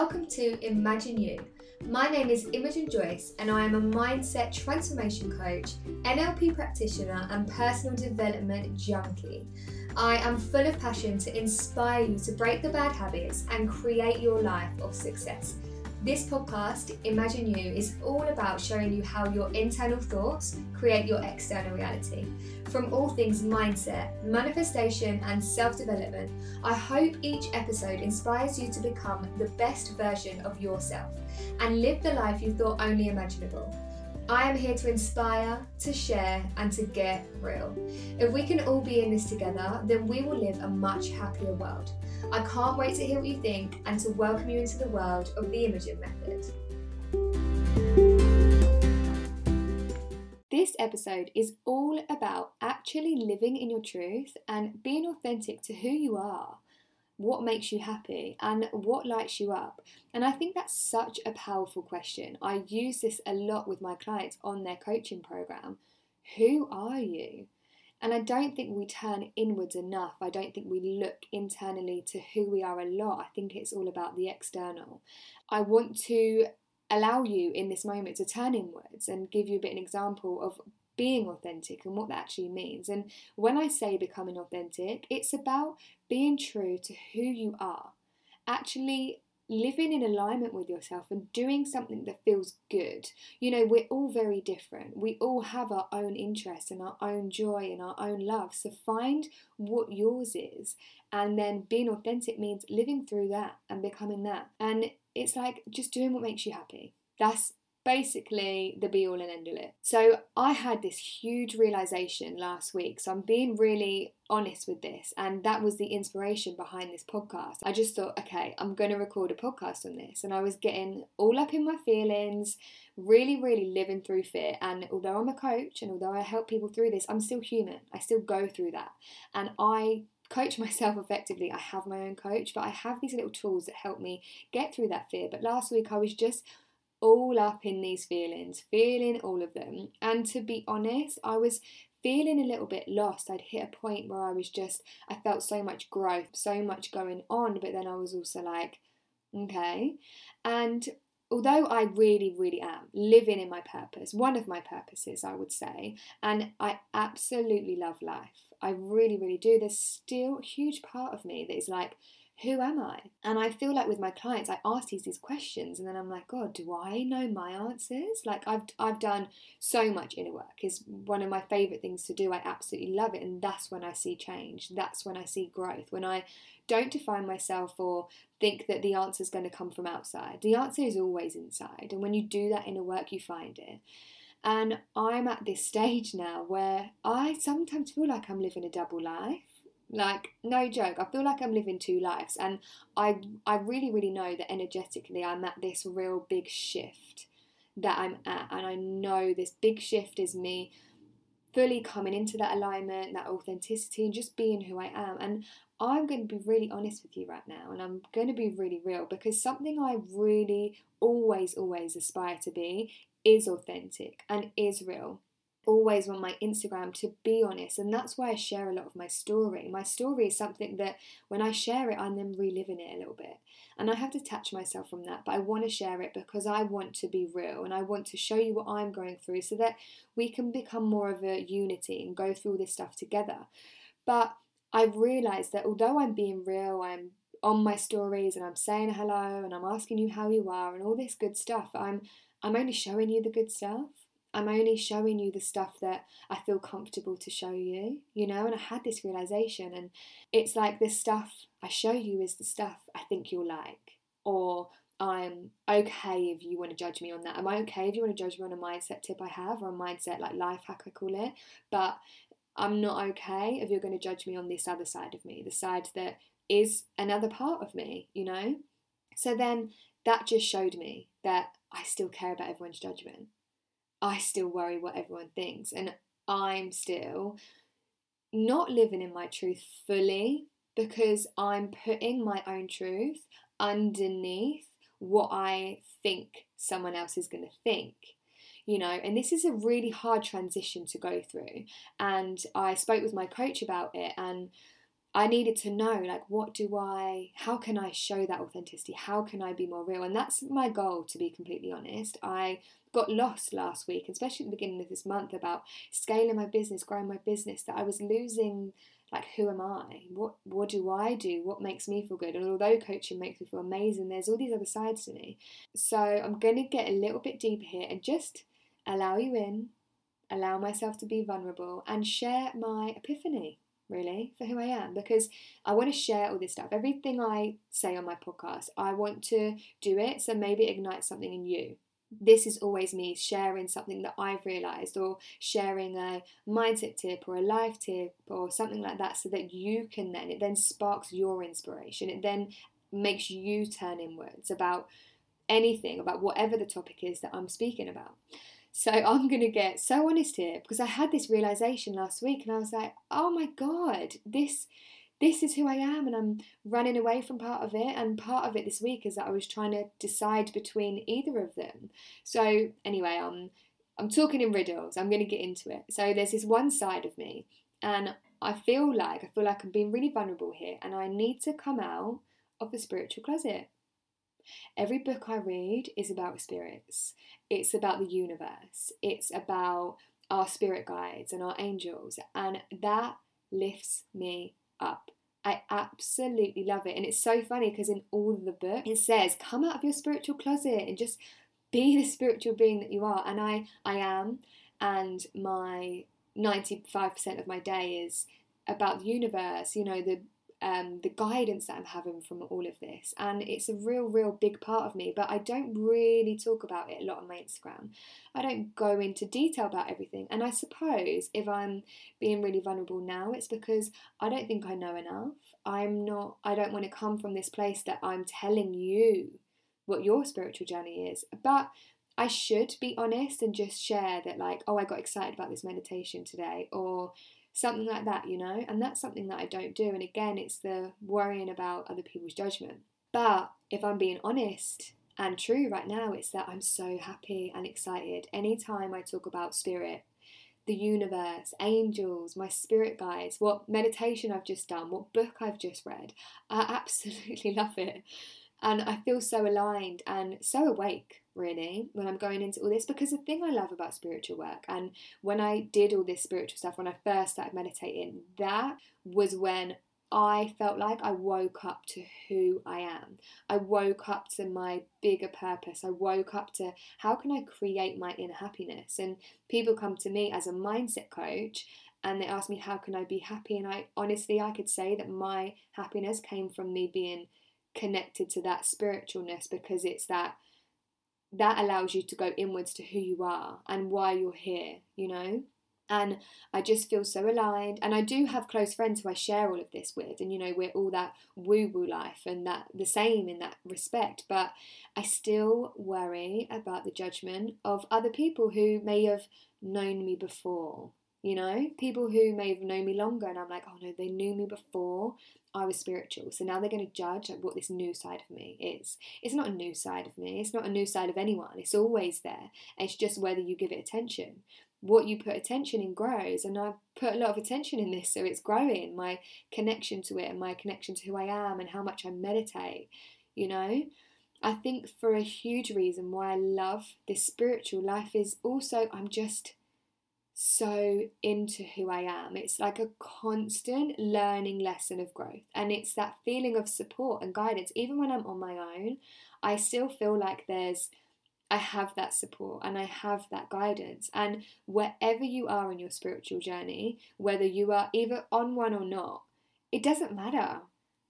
welcome to Imagine You. My name is Imogen Joyce, and I am a mindset transformation coach, NLP practitioner, and personal development junkie. I am full of passion to inspire you to break the bad habits and create your life of success. This podcast, Imagine You, is all about showing you how your internal thoughts create your external reality. From all things mindset, manifestation, and self development, I hope each episode inspires you to become the best version of yourself and live the life you thought only imaginable. I am here to inspire, to share, and to get real. If we can all be in this together, then we will live a much happier world. I can't wait to hear what you think and to welcome you into the world of the Imogen Method. This episode is all about actually living in your truth and being authentic to who you are what makes you happy and what lights you up? And I think that's such a powerful question. I use this a lot with my clients on their coaching program. Who are you? And I don't think we turn inwards enough. I don't think we look internally to who we are a lot. I think it's all about the external. I want to allow you in this moment to turn inwards and give you a bit an example of being authentic and what that actually means. And when I say becoming authentic, it's about being true to who you are, actually living in alignment with yourself and doing something that feels good. You know, we're all very different. We all have our own interests and our own joy and our own love. So find what yours is. And then being authentic means living through that and becoming that. And it's like just doing what makes you happy. That's basically the be all and end all it. So I had this huge realization last week. So I'm being really honest with this, and that was the inspiration behind this podcast. I just thought, okay, I'm going to record a podcast on this, and I was getting all up in my feelings, really, really living through fear. And although I'm a coach and although I help people through this, I'm still human. I still go through that, and I coach myself effectively. I have my own coach, but I have these little tools that help me get through that fear. But last week I was just all up in these feelings, feeling all of them. And to be honest, I was feeling a little bit lost. I'd hit a point where I was just, I felt so much growth, so much going on, but then I was also like, okay. And although I really, really am living in my purpose, one of my purposes, I would say, and I absolutely love life, I really, really do, there's still a huge part of me that is like, who am I? And I feel like with my clients, I ask these these questions, and then I'm like, God, do I know my answers? Like I've I've done so much inner work. is one of my favorite things to do. I absolutely love it, and that's when I see change. That's when I see growth. When I don't define myself or think that the answer is going to come from outside. The answer is always inside, and when you do that inner work, you find it. And I'm at this stage now where I sometimes feel like I'm living a double life like no joke, I feel like I'm living two lives, and I I really really know that energetically I'm at this real big shift that I'm at, and I know this big shift is me fully coming into that alignment, that authenticity, and just being who I am. And I'm going to be really honest with you right now, and I'm going to be really real because something I really always always aspire to be is authentic and is real always want my Instagram to be honest, and that's why I share a lot of my story. My story is something that when I share it, I'm then reliving it a little bit, and I have to detach myself from that. But I want to share it because I want to be real and I want to show you what I'm going through so that we can become more of a unity and go through this stuff together. But I've realized that although I'm being real, I'm on my stories and I'm saying hello and I'm asking you how you are and all this good stuff, I'm I'm only showing you the good stuff. I'm only showing you the stuff that I feel comfortable to show you, you know. And I had this realization, and it's like this stuff I show you is the stuff I think you'll like, or I'm okay if you want to judge me on that. Am I okay if you want to judge me on a mindset tip I have, or a mindset like life hack I call it? But I'm not okay if you're going to judge me on this other side of me, the side that is another part of me, you know? So then that just showed me that I still care about everyone's judgment. I still worry what everyone thinks, and I'm still not living in my truth fully because I'm putting my own truth underneath what I think someone else is going to think. You know, and this is a really hard transition to go through. And I spoke with my coach about it, and I needed to know, like, what do I, how can I show that authenticity? How can I be more real? And that's my goal, to be completely honest. I got lost last week, especially at the beginning of this month, about scaling my business, growing my business, that I was losing like who am I? What what do I do? What makes me feel good? And although coaching makes me feel amazing, there's all these other sides to me. So I'm gonna get a little bit deeper here and just allow you in, allow myself to be vulnerable and share my epiphany really for who I am because I want to share all this stuff. Everything I say on my podcast, I want to do it so maybe it ignites something in you. This is always me sharing something that I've realized or sharing a mindset tip or a life tip or something like that so that you can then, it then sparks your inspiration. It then makes you turn inwards about anything, about whatever the topic is that I'm speaking about. So I'm going to get so honest here because I had this realization last week and I was like, oh my God, this. This is who I am, and I'm running away from part of it. And part of it this week is that I was trying to decide between either of them. So, anyway, um, I'm talking in riddles. I'm going to get into it. So, there's this one side of me, and I feel like I feel like I'm being really vulnerable here, and I need to come out of the spiritual closet. Every book I read is about spirits, it's about the universe, it's about our spirit guides and our angels, and that lifts me up. I absolutely love it. And it's so funny because in all the book it says, come out of your spiritual closet and just be the spiritual being that you are. And I I am. And my 95% of my day is about the universe, you know, the um, the guidance that I'm having from all of this. And it's a real, real big part of me, but I don't really talk about it a lot on my Instagram. I don't go into detail about everything. And I suppose if I'm being really vulnerable now, it's because I don't think I know enough. I'm not, I don't want to come from this place that I'm telling you what your spiritual journey is. But I should be honest and just share that, like, oh, I got excited about this meditation today, or something like that, you know? And that's something that I don't do. And again, it's the worrying about other people's judgment. But if I'm being honest and true right now, it's that I'm so happy and excited. Anytime I talk about spirit, the universe, angels, my spirit guides, what meditation I've just done, what book I've just read, I absolutely love it. And I feel so aligned and so awake, really, when I'm going into all this. Because the thing I love about spiritual work, and when I did all this spiritual stuff, when I first started meditating, that was when I felt like I woke up to who I am. I woke up to my bigger purpose. I woke up to how can I create my inner happiness? And people come to me as a mindset coach and they ask me how can I be happy and I honestly I could say that my happiness came from me being connected to that spiritualness because it's that that allows you to go inwards to who you are and why you're here, you know? And I just feel so aligned. And I do have close friends who I share all of this with. And, you know, we're all that woo woo life and that the same in that respect. But I still worry about the judgment of other people who may have known me before. You know, people who may have known me longer, and I'm like, oh no, they knew me before. I was spiritual. So now they're going to judge what this new side of me is. It's not a new side of me. It's not a new side of anyone. It's always there. It's just whether you give it attention. What you put attention in grows, and I've put a lot of attention in this, so it's growing. My connection to it, and my connection to who I am, and how much I meditate. You know, I think for a huge reason why I love this spiritual life is also I'm just so into who I am. It's like a constant learning lesson of growth. And it's that feeling of support and guidance. Even when I'm on my own, I still feel like there's, I have that support and I have that guidance. And wherever you are in your spiritual journey, whether you are either on one or not, it doesn't matter.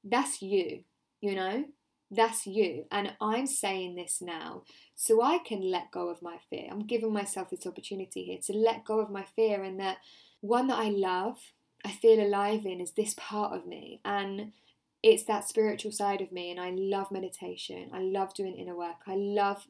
That's you, you know? That's you. And I'm saying this now so I can let go of my fear. I'm giving myself this opportunity here to let go of my fear and that one that I love, I feel alive in is this part of me. And it's that spiritual side of me. And I love meditation. I love doing inner work. I love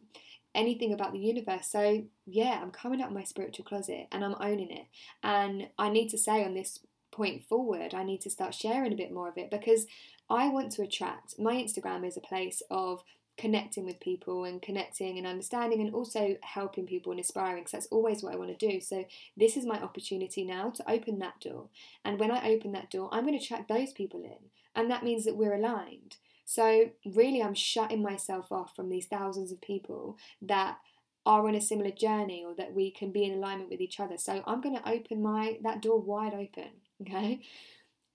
anything about the universe. So, yeah, I'm coming out of my spiritual closet and I'm owning it. And I need to say on this point forward, I need to start sharing a bit more of it because I want to attract. My Instagram is a place of connecting with people and connecting and understanding and also helping people and inspiring because that's always what I want to do. So this is my opportunity now to open that door. And when I open that door, I'm going to attract those people in. And that means that we're aligned. So really I'm shutting myself off from these thousands of people that are on a similar journey or that we can be in alignment with each other. So I'm going to open my that door wide open, okay?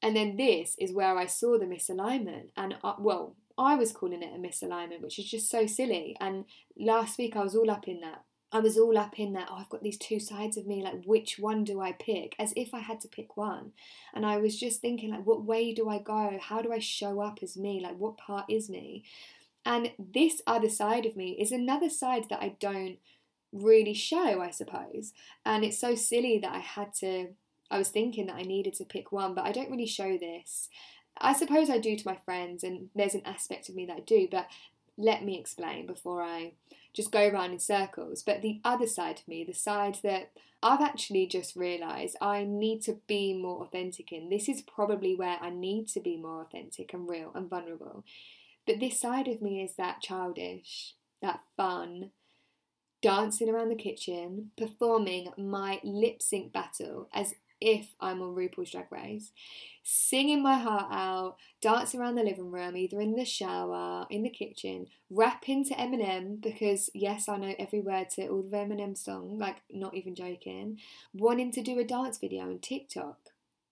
And then this is where I saw the misalignment and uh, well, I was calling it a misalignment, which is just so silly. And last week I was all up in that. I was all up in that, oh, I've got these two sides of me, like, which one do I pick? As if I had to pick one. And I was just thinking, like, what way do I go? How do I show up as me? Like, what part is me? And this other side of me is another side that I don't really show, I suppose. And it's so silly that I had to, I was thinking that I needed to pick one, but I don't really show this. I suppose I do to my friends, and there's an aspect of me that I do, but let me explain before I just go around in circles. But the other side of me, the side that I've actually just realised I need to be more authentic in, this is probably where I need to be more authentic and real and vulnerable. But this side of me is that childish, that fun, dancing around the kitchen, performing my lip sync battle as if I'm on RuPaul's Drag Race, singing my heart out, dancing around the living room, either in the shower, in the kitchen, rapping to Eminem because yes, I know every word to all the Eminem song, like not even joking, wanting to do a dance video on TikTok.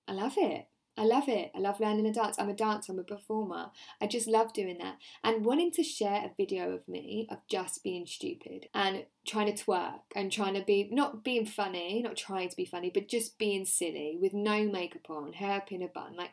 I love it. I love it. I love learning a dance. I'm a dancer, I'm a performer. I just love doing that. And wanting to share a video of me of just being stupid and trying to twerk and trying to be not being funny, not trying to be funny, but just being silly with no makeup on, hair up in a bun. Like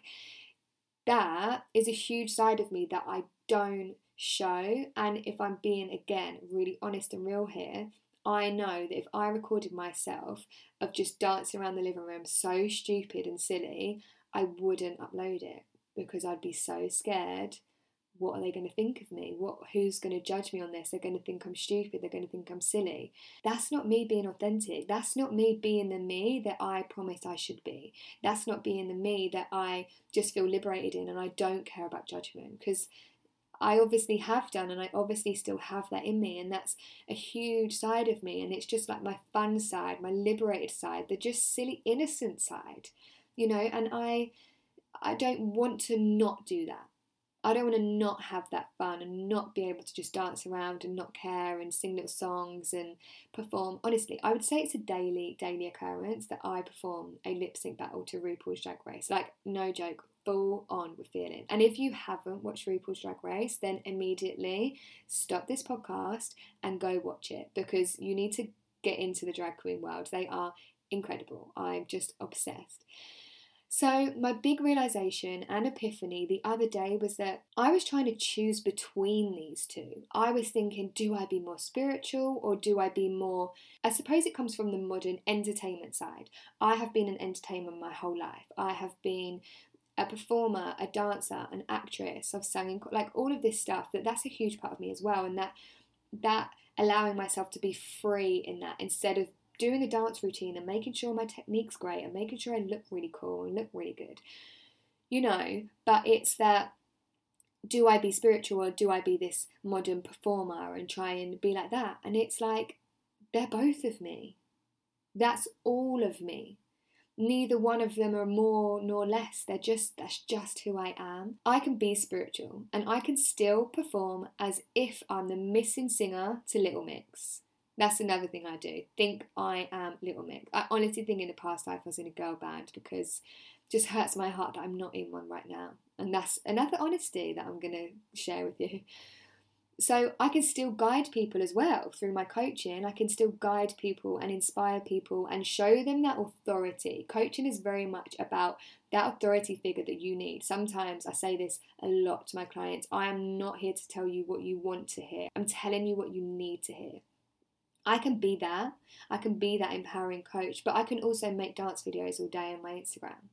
that is a huge side of me that I don't show. And if I'm being again really honest and real here, I know that if I recorded myself of just dancing around the living room so stupid and silly, I wouldn't upload it because I'd be so scared. What are they going to think of me? What who's going to judge me on this? They're going to think I'm stupid. They're going to think I'm silly. That's not me being authentic. That's not me being the me that I promised I should be. That's not being the me that I just feel liberated in and I don't care about judgment because I obviously have done and I obviously still have that in me and that's a huge side of me and it's just like my fun side, my liberated side, the just silly innocent side you know, and I I don't want to not do that. I don't want to not have that fun and not be able to just dance around and not care and sing little songs and perform. Honestly, I would say it's a daily, daily occurrence that I perform a lip sync battle to RuPaul's Drag Race. Like, no joke, full on with feeling. And if you haven't watched RuPaul's Drag Race, then immediately stop this podcast and go watch it because you need to get into the drag queen world. They are incredible. I'm just obsessed. So, my big realization and epiphany the other day was that I was trying to choose between these two. I was thinking, do I be more spiritual or do I be more? I suppose it comes from the modern entertainment side. I have been an entertainer my whole life. I have been a performer, a dancer, an actress. I've sung in like all of this stuff. That that's a huge part of me as well, and that that allowing myself to be free in that instead of doing a dance routine and making sure my technique's great and making sure I look really cool and look really good. You know, but it's that do I be spiritual or do I be this modern performer and try and be like that? And it's like, they're both of me. That's all of me. Neither one of them are more nor less. They're just, that's just who I am. I can be spiritual and I can still perform as if I'm the missing singer to Little Mix. That's another thing I do. Think I am Little Mix. I honestly think in the past life I was in a girl band because it just hurts my heart that I'm not in one right now. And that's another honesty that I'm going to share with you. So I can still guide people as well through my coaching. I can still guide people and inspire people and show them that authority. Coaching is very much about that authority figure that you need. Sometimes I say this a lot to my clients I am not here to tell you what you want to hear, I'm telling you what you need to hear. I can be that. I can be that empowering coach, but I can also make dance videos all day on my Instagram.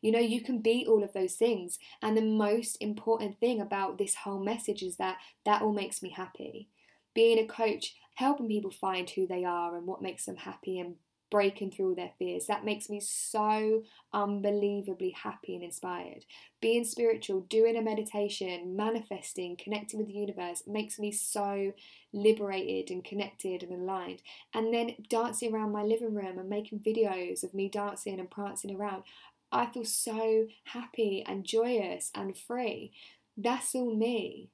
You know, you can be all of those things. And the most important thing about this whole message is that that all makes me happy. Being a coach, helping people find who they are and what makes them happy and breaking through all their fears. That makes me so unbelievably happy and inspired. Being spiritual, doing a meditation, manifesting, connecting with the universe makes me so liberated and connected and aligned. And then dancing around my living room and making videos of me dancing and prancing around, I feel so happy and joyous and free. That's all me.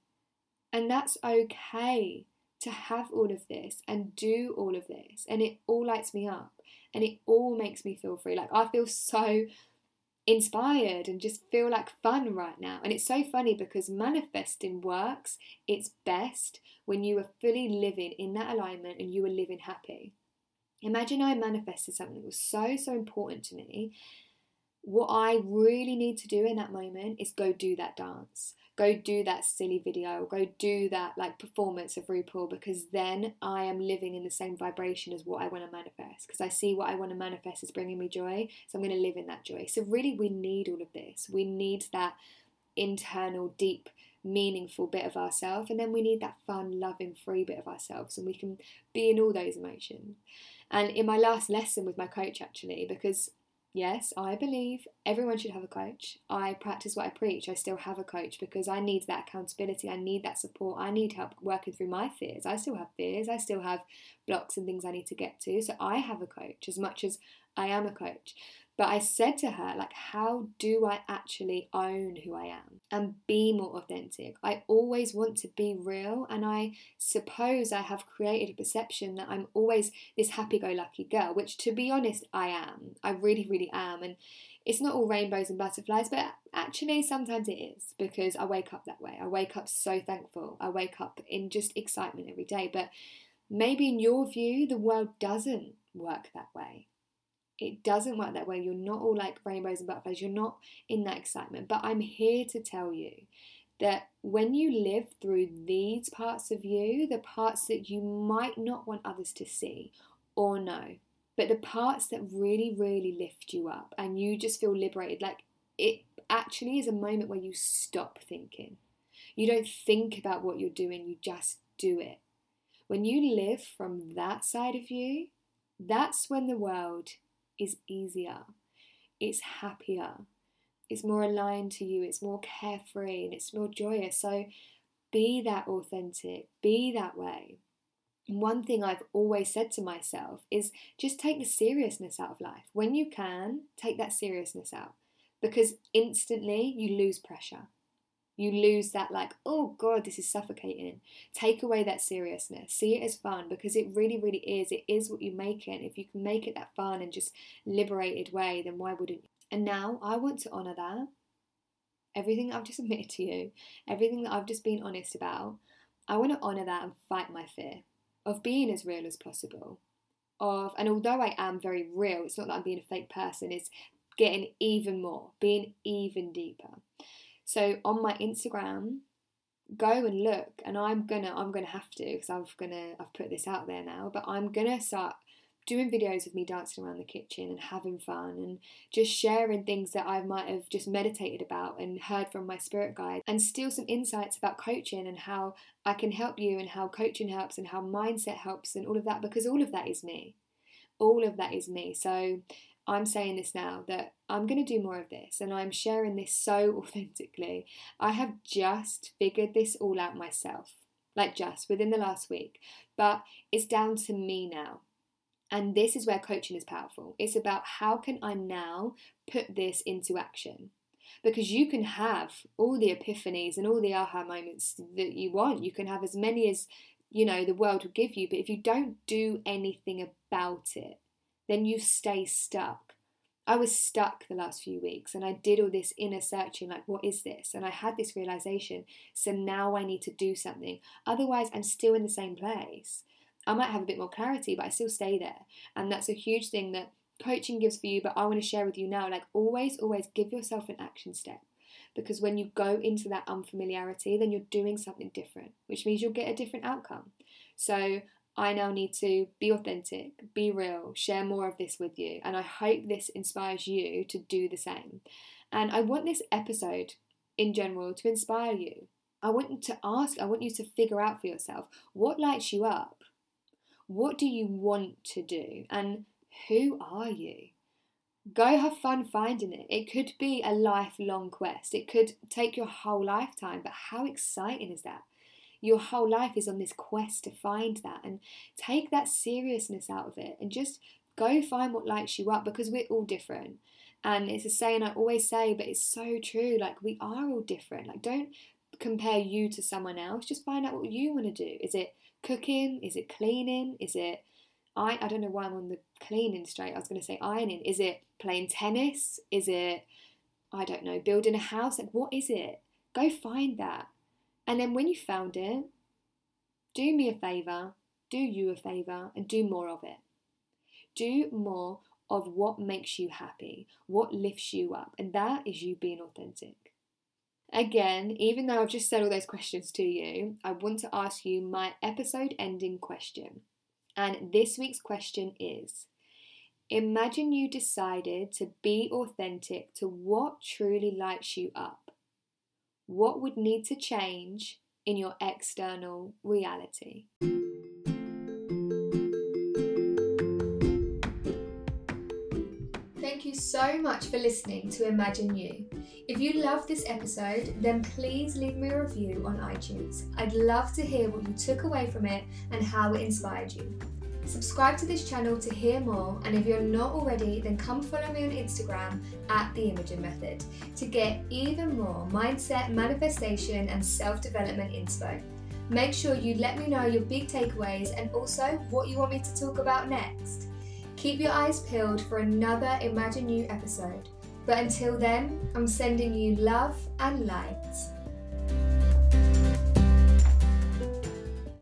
And that's okay to have all of this and do all of this. And it all lights me up and it all makes me feel free. Like I feel so inspired and just feel like fun right now. And it's so funny because manifesting works its best when you are fully living in that alignment and you are living happy. Imagine I manifested something that was so, so important to me. What I really need to do in that moment is go do that dance go do that silly video, go do that like performance of RuPaul because then I am living in the same vibration as what I want to manifest because I see what I want to manifest is bringing me joy, so I'm going to live in that joy. So really we need all of this. We need that internal deep meaningful bit of ourselves and then we need that fun loving free bit of ourselves and we can be in all those emotions. And in my last lesson with my coach actually because Yes, I believe everyone should have a coach. I practice what I preach. I still have a coach because I need that accountability. I need that support. I need help working through my fears. I still have fears. I still have blocks and things I need to get to. So I have a coach as much as I am a coach. But I said to her, like, how do I actually own who I am and be more authentic? I always want to be real, and I suppose I have created a perception that I'm always this happy go lucky girl, which to be honest, I am. I really, really am. And it's not all rainbows and butterflies, but actually sometimes it is because I wake up that way. I wake up so thankful. I wake up in just excitement every day. But maybe in your view, the world doesn't work that way it doesn't work that way. You're not all like rainbows and butterflies. You're not in that excitement. But I'm here to tell you that when you live through these parts of you, the parts that you might not want others to see or know, but the parts that really, really lift you up and you just feel liberated, like it actually is a moment where you stop thinking. You don't think about what you're doing, you just do it. When you live from that side of you, that's when the world is easier, it's happier, it's more aligned to you, it's more carefree, and it's more joyous. So be that authentic, be that way. one thing I've always said to myself is just take the seriousness out of life. When you can, take that seriousness out because instantly you lose pressure. You lose that, like, oh God, this is suffocating. Take away that seriousness. See it as fun because it really, really is. It is what you make it. If you can make it that fun and just liberated way, then why wouldn't you? And now I want to honour that. Everything that I've just admitted to you, everything that I've just been honest about, I want to honour that and fight my fear of being as real as possible. Of and although I am very real, it's not that I'm being a fake person, it's getting even more, being even deeper. So on my Instagram, go and look, and I'm gonna I'm gonna have to because I'm gonna I've put this out there now, but I'm gonna start doing videos of me dancing around the kitchen and having fun and just sharing things that I might have just meditated about and heard from my spirit guide and still some insights about coaching and how I can help you and how coaching helps and how mindset helps and all of that because all of that is me. All of that is me. So I'm saying this now that I'm going to do more of this and I'm sharing this so authentically. I have just figured this all out myself, like just within the last week, but it's down to me now. And this is where coaching is powerful. It's about how can I now put this into action? Because you can have all the epiphanies and all the aha moments that you want. You can have as many as you know the world will give you, but if you don't do anything about it, then you stay stuck. I was stuck the last few weeks and I did all this inner searching like, what is this? And I had this realization. So now I need to do something. Otherwise, I'm still in the same place. I might have a bit more clarity, but I still stay there. And that's a huge thing that coaching gives for you, but I want to share with you now. Like, always, always give yourself an action step. Because when you go into that unfamiliarity, then you're doing something different, which means you'll get a different outcome. So I now need to be authentic, be real, share more of this with you. And I hope this inspires you to do the same. And I want this episode in general to inspire you. I want to ask, I want you to figure out for yourself what lights you up? What do you want to do? And who are you? Go have fun finding it. It could be a lifelong quest, it could take your whole lifetime, but how exciting is that? Your whole life is on this quest to find that and take that seriousness out of it and just go find what lights you up because we're all different. And it's a saying I always say, but it's so true. Like, we are all different. Like, don't compare you to someone else. Just find out what you want to do. Is it cooking? Is it cleaning? Is it I I don't know why I'm on the cleaning straight. I was going to say ironing. Is it playing tennis? Is it I don't know, building a house? Like what is it? Go find that. And then when you found it, do me a favor, do you a favor and do more of it. Do more of what makes you happy, what lifts you up, and that is you being authentic. Again, even though I've just said all those questions to you, I want to ask you my episode ending question. And this week's question is Imagine you decided to be authentic to what truly lights you up. What would need to change in your external reality? Thank you so much for listening to Imagine You. If you love this episode, then please leave me a review on iTunes. I'd love to hear what you took away from it and how it inspired you. Subscribe to this channel to hear more, and if you're not already, then come follow me on Instagram at The Imogen Method to get even more mindset, manifestation, and self development inspo. Make sure you let me know your big takeaways and also what you want me to talk about next. Keep your eyes peeled for another Imagine You episode. But until then, I'm sending you love and light.